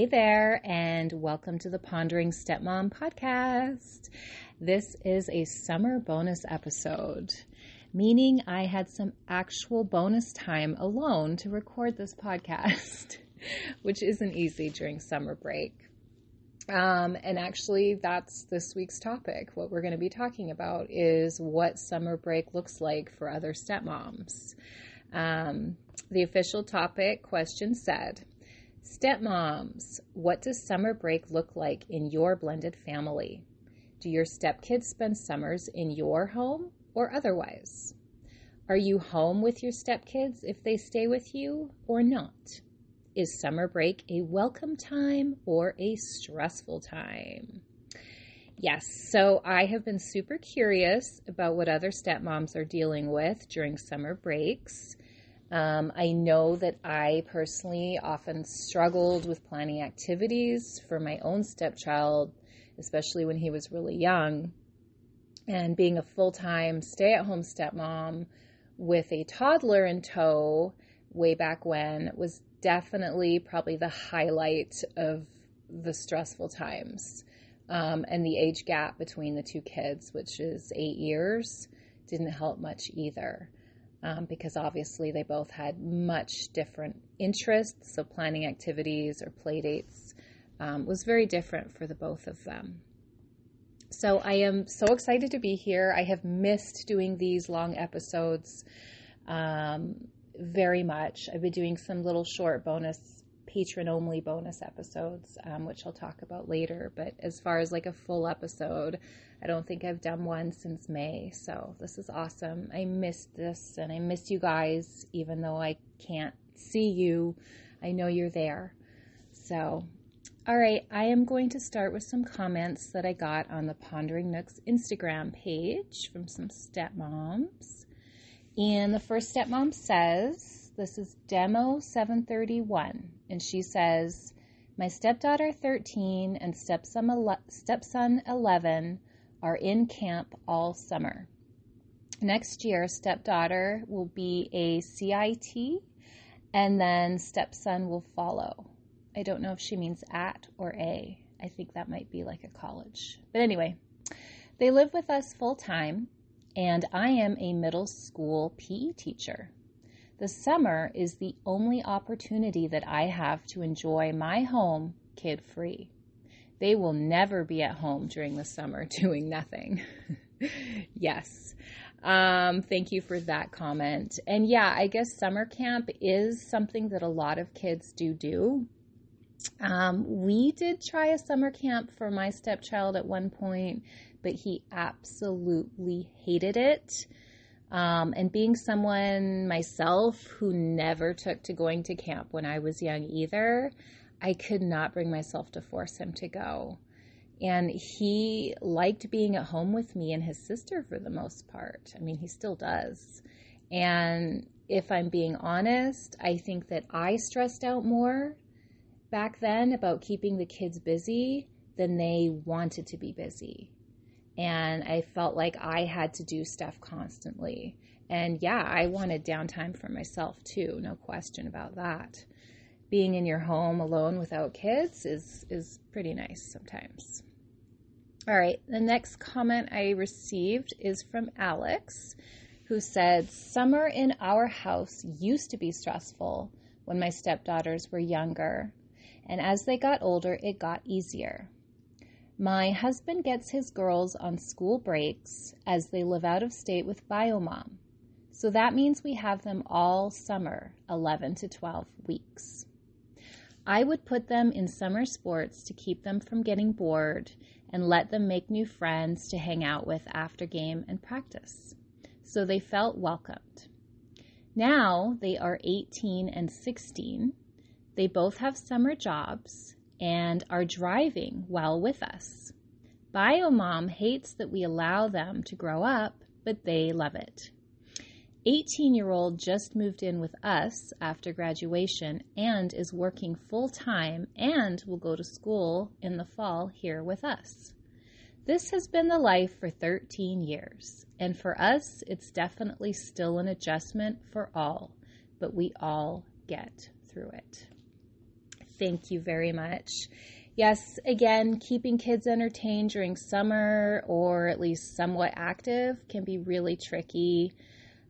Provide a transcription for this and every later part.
Hey there, and welcome to the Pondering Stepmom podcast. This is a summer bonus episode, meaning I had some actual bonus time alone to record this podcast, which isn't easy during summer break. Um, and actually, that's this week's topic. What we're going to be talking about is what summer break looks like for other stepmoms. Um, the official topic question said, Stepmoms, what does summer break look like in your blended family? Do your stepkids spend summers in your home or otherwise? Are you home with your stepkids if they stay with you or not? Is summer break a welcome time or a stressful time? Yes, so I have been super curious about what other stepmoms are dealing with during summer breaks. Um, I know that I personally often struggled with planning activities for my own stepchild, especially when he was really young. And being a full time stay at home stepmom with a toddler in tow way back when was definitely probably the highlight of the stressful times. Um, and the age gap between the two kids, which is eight years, didn't help much either um, because obviously they both had much different interests. So planning activities or play dates um, was very different for the both of them. So I am so excited to be here. I have missed doing these long episodes um, very much. I've been doing some little short bonus patron only bonus episodes, um, which I'll talk about later. But as far as like a full episode, I don't think I've done one since May. So this is awesome. I missed this and I miss you guys, even though I can't see you. I know you're there. So, all right, I am going to start with some comments that I got on the Pondering Nooks Instagram page from some stepmoms. And the first stepmom says, This is Demo 731. And she says, My stepdaughter 13 and stepson, stepson 11 are in camp all summer. Next year, stepdaughter will be a CIT and then stepson will follow. I don't know if she means at or a. I think that might be like a college. But anyway, they live with us full time, and I am a middle school PE teacher. The summer is the only opportunity that I have to enjoy my home kid free. They will never be at home during the summer doing nothing. yes. Um, thank you for that comment. And yeah, I guess summer camp is something that a lot of kids do do. Um, we did try a summer camp for my stepchild at one point, but he absolutely hated it. Um, and being someone myself who never took to going to camp when I was young either, I could not bring myself to force him to go. And he liked being at home with me and his sister for the most part. I mean, he still does. And if I'm being honest, I think that I stressed out more back then about keeping the kids busy than they wanted to be busy. And I felt like I had to do stuff constantly. And yeah, I wanted downtime for myself too, no question about that being in your home alone without kids is is pretty nice sometimes. All right, the next comment I received is from Alex, who said, Summer in our house used to be stressful when my stepdaughters were younger, and as they got older, it got easier. My husband gets his girls on school breaks as they live out of state with Biomom. So that means we have them all summer, 11 to 12 weeks. I would put them in summer sports to keep them from getting bored and let them make new friends to hang out with after game and practice. So they felt welcomed. Now they are 18 and 16. They both have summer jobs and are driving while with us. Biomom hates that we allow them to grow up, but they love it. 18 year old just moved in with us after graduation and is working full time and will go to school in the fall here with us. This has been the life for 13 years, and for us, it's definitely still an adjustment for all, but we all get through it. Thank you very much. Yes, again, keeping kids entertained during summer or at least somewhat active can be really tricky.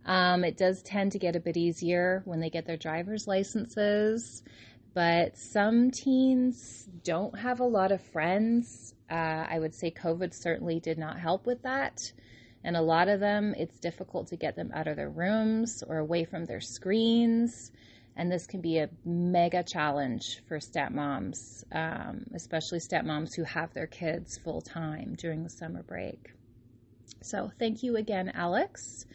Um, it does tend to get a bit easier when they get their driver's licenses, but some teens don't have a lot of friends. Uh, I would say COVID certainly did not help with that. And a lot of them, it's difficult to get them out of their rooms or away from their screens. And this can be a mega challenge for stepmoms, um, especially stepmoms who have their kids full time during the summer break. So, thank you again, Alex.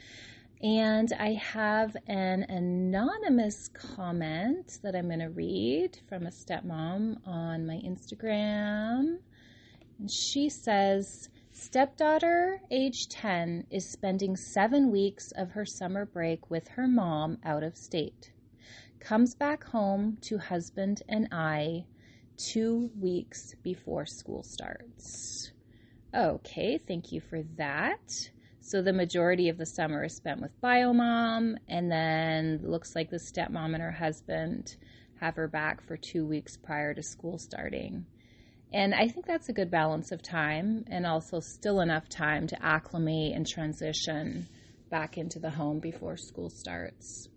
And I have an anonymous comment that I'm going to read from a stepmom on my Instagram. And she says, Stepdaughter, age 10, is spending seven weeks of her summer break with her mom out of state. Comes back home to husband and I two weeks before school starts. Okay, thank you for that. So the majority of the summer is spent with biomom, and then looks like the stepmom and her husband have her back for two weeks prior to school starting. And I think that's a good balance of time and also still enough time to acclimate and transition back into the home before school starts.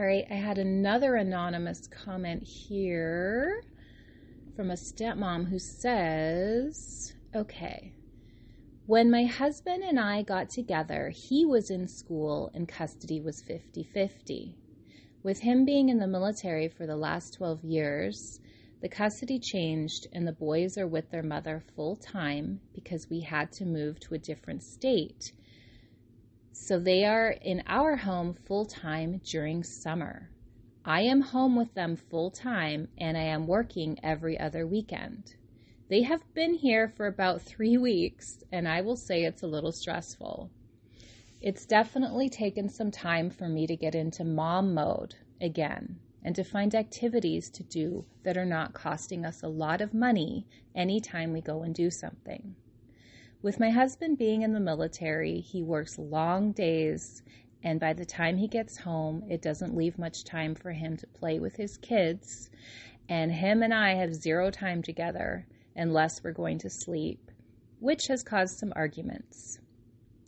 All right, I had another anonymous comment here from a stepmom who says, okay, when my husband and I got together, he was in school and custody was 50 50. With him being in the military for the last 12 years, the custody changed and the boys are with their mother full time because we had to move to a different state. So they are in our home full time during summer. I am home with them full time and I am working every other weekend. They have been here for about three weeks, and I will say it's a little stressful. It's definitely taken some time for me to get into mom mode again and to find activities to do that are not costing us a lot of money anytime we go and do something. With my husband being in the military, he works long days, and by the time he gets home, it doesn't leave much time for him to play with his kids. And him and I have zero time together unless we're going to sleep, which has caused some arguments.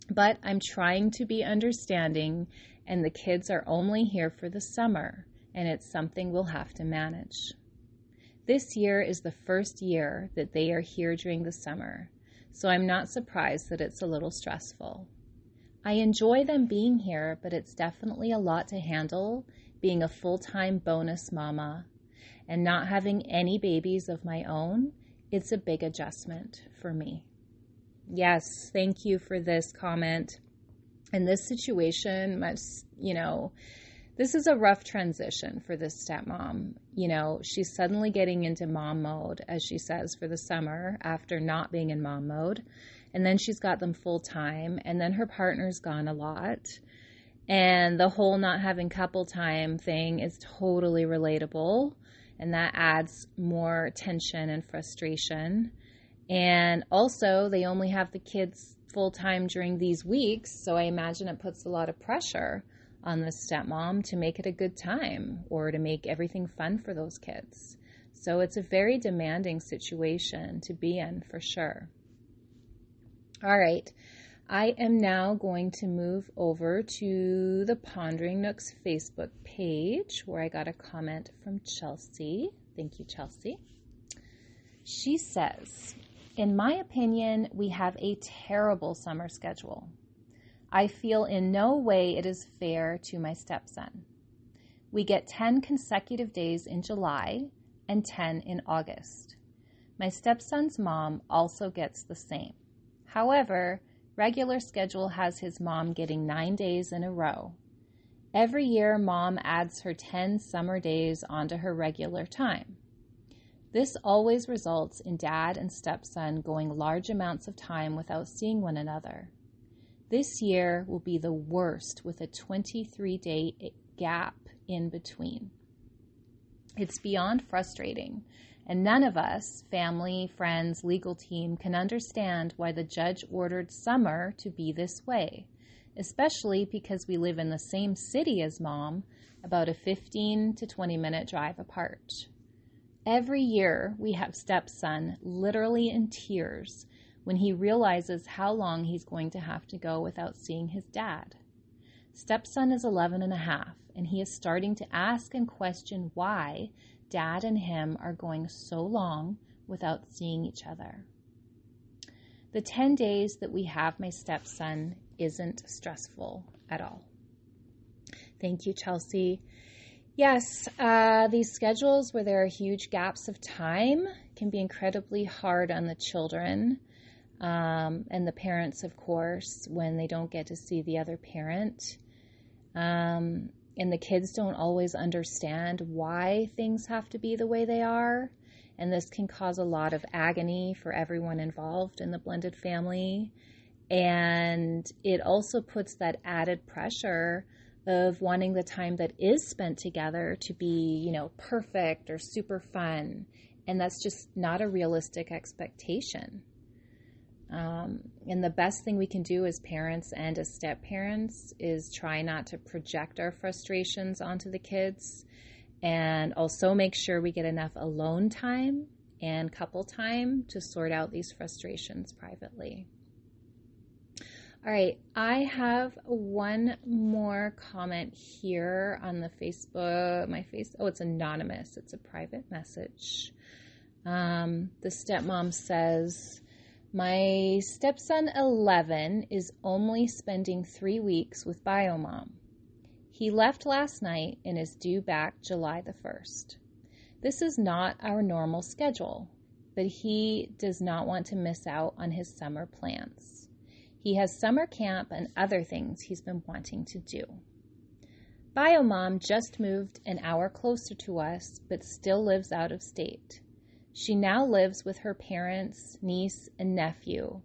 But I'm trying to be understanding, and the kids are only here for the summer, and it's something we'll have to manage. This year is the first year that they are here during the summer, so I'm not surprised that it's a little stressful. I enjoy them being here, but it's definitely a lot to handle being a full time bonus mama and not having any babies of my own it's a big adjustment for me. Yes, thank you for this comment. In this situation must, you know, this is a rough transition for this stepmom. You know, she's suddenly getting into mom mode, as she says, for the summer after not being in mom mode. And then she's got them full time. And then her partner's gone a lot. And the whole not having couple time thing is totally relatable and that adds more tension and frustration. And also, they only have the kids full time during these weeks, so I imagine it puts a lot of pressure on the stepmom to make it a good time or to make everything fun for those kids. So it's a very demanding situation to be in for sure. All right. I am now going to move over to the Pondering Nooks Facebook page where I got a comment from Chelsea. Thank you, Chelsea. She says, In my opinion, we have a terrible summer schedule. I feel in no way it is fair to my stepson. We get 10 consecutive days in July and 10 in August. My stepson's mom also gets the same. However, regular schedule has his mom getting nine days in a row. Every year, mom adds her 10 summer days onto her regular time. This always results in dad and stepson going large amounts of time without seeing one another. This year will be the worst with a 23 day gap in between. It's beyond frustrating and none of us, family, friends, legal team, can understand why the judge ordered summer to be this way, especially because we live in the same city as mom, about a 15 to 20 minute drive apart. Every year, we have stepson literally in tears when he realizes how long he's going to have to go without seeing his dad. Stepson is 11 and a half, and he is starting to ask and question why dad and him are going so long without seeing each other. The 10 days that we have my stepson isn't stressful at all. Thank you, Chelsea. Yes, uh, these schedules where there are huge gaps of time can be incredibly hard on the children um, and the parents, of course, when they don't get to see the other parent. Um, and the kids don't always understand why things have to be the way they are. And this can cause a lot of agony for everyone involved in the blended family. And it also puts that added pressure of wanting the time that is spent together to be, you know, perfect or super fun. And that's just not a realistic expectation. Um, and the best thing we can do as parents and as step parents is try not to project our frustrations onto the kids and also make sure we get enough alone time and couple time to sort out these frustrations privately. All right, I have one more comment here on the Facebook. My face, oh, it's anonymous. It's a private message. Um, the stepmom says, "My stepson 11 is only spending three weeks with Biomom. He left last night and is due back July the 1st. This is not our normal schedule, but he does not want to miss out on his summer plans." He has summer camp and other things he's been wanting to do. Biomom just moved an hour closer to us, but still lives out of state. She now lives with her parents, niece, and nephew.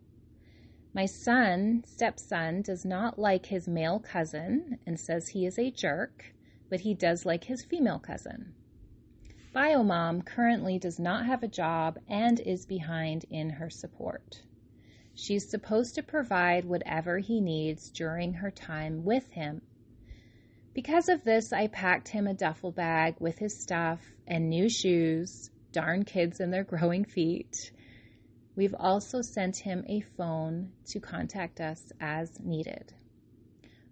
My son, stepson, does not like his male cousin and says he is a jerk, but he does like his female cousin. Biomom currently does not have a job and is behind in her support. She's supposed to provide whatever he needs during her time with him. Because of this, I packed him a duffel bag with his stuff and new shoes. Darn kids and their growing feet. We've also sent him a phone to contact us as needed.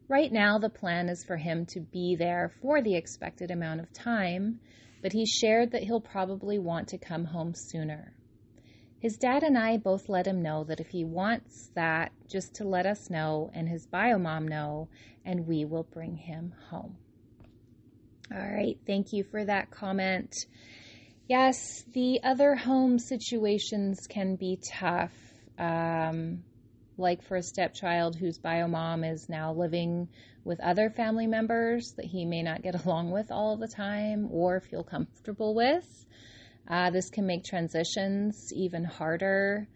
Right now, the plan is for him to be there for the expected amount of time, but he shared that he'll probably want to come home sooner. His dad and I both let him know that if he wants that, just to let us know and his bio mom know, and we will bring him home. All right, thank you for that comment. Yes, the other home situations can be tough. Um, like for a stepchild whose bio mom is now living with other family members that he may not get along with all the time or feel comfortable with. Uh, this can make transitions even harder.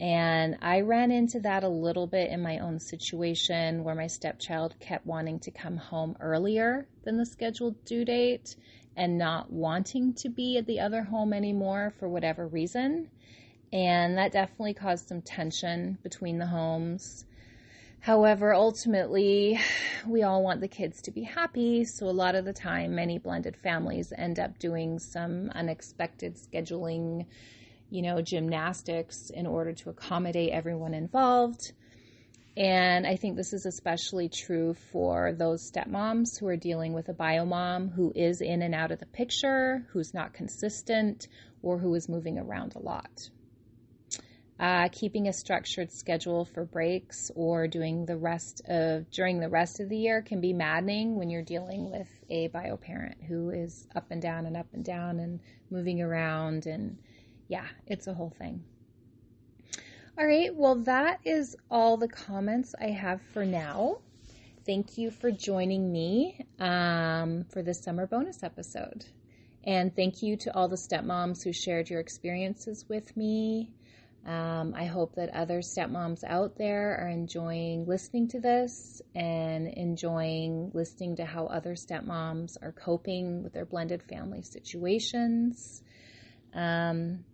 And I ran into that a little bit in my own situation where my stepchild kept wanting to come home earlier than the scheduled due date and not wanting to be at the other home anymore for whatever reason. And that definitely caused some tension between the homes. However, ultimately, we all want the kids to be happy, so a lot of the time, many blended families end up doing some unexpected scheduling, you know, gymnastics in order to accommodate everyone involved. And I think this is especially true for those stepmoms who are dealing with a biomom who is in and out of the picture, who's not consistent, or who is moving around a lot. Uh, keeping a structured schedule for breaks or doing the rest of during the rest of the year can be maddening when you're dealing with a bio parent who is up and down and up and down and moving around and yeah, it's a whole thing. All right, well that is all the comments I have for now. Thank you for joining me um, for this summer bonus episode. And thank you to all the stepmoms who shared your experiences with me. Um, I hope that other stepmoms out there are enjoying listening to this and enjoying listening to how other stepmoms are coping with their blended family situations. Um,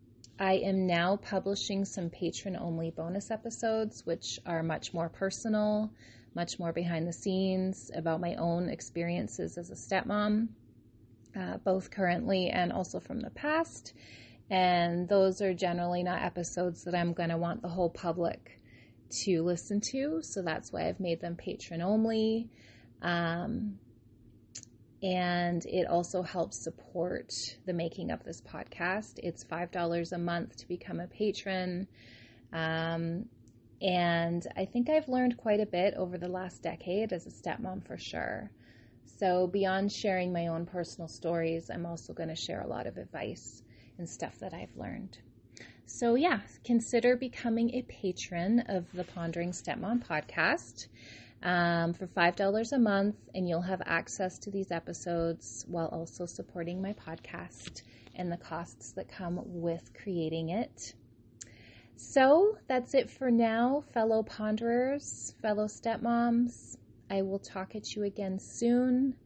I am now publishing some patron only bonus episodes, which are much more personal, much more behind the scenes about my own experiences as a stepmom. uh, both currently and also from the past. And those are generally not episodes that I'm going to want the whole public to listen to. So that's why I've made them patron only. Um, and it also helps support the making of this podcast. It's $5 a month to become a patron. Um, and I think I've learned quite a bit over the last decade as a stepmom for sure. So, beyond sharing my own personal stories, I'm also going to share a lot of advice and stuff that I've learned. So, yeah, consider becoming a patron of the Pondering Stepmom podcast um, for $5 a month, and you'll have access to these episodes while also supporting my podcast and the costs that come with creating it. So that's it for now, fellow ponderers, fellow stepmoms. I will talk at you again soon.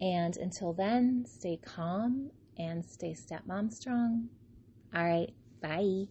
And until then, stay calm and stay stepmom strong. All right, bye.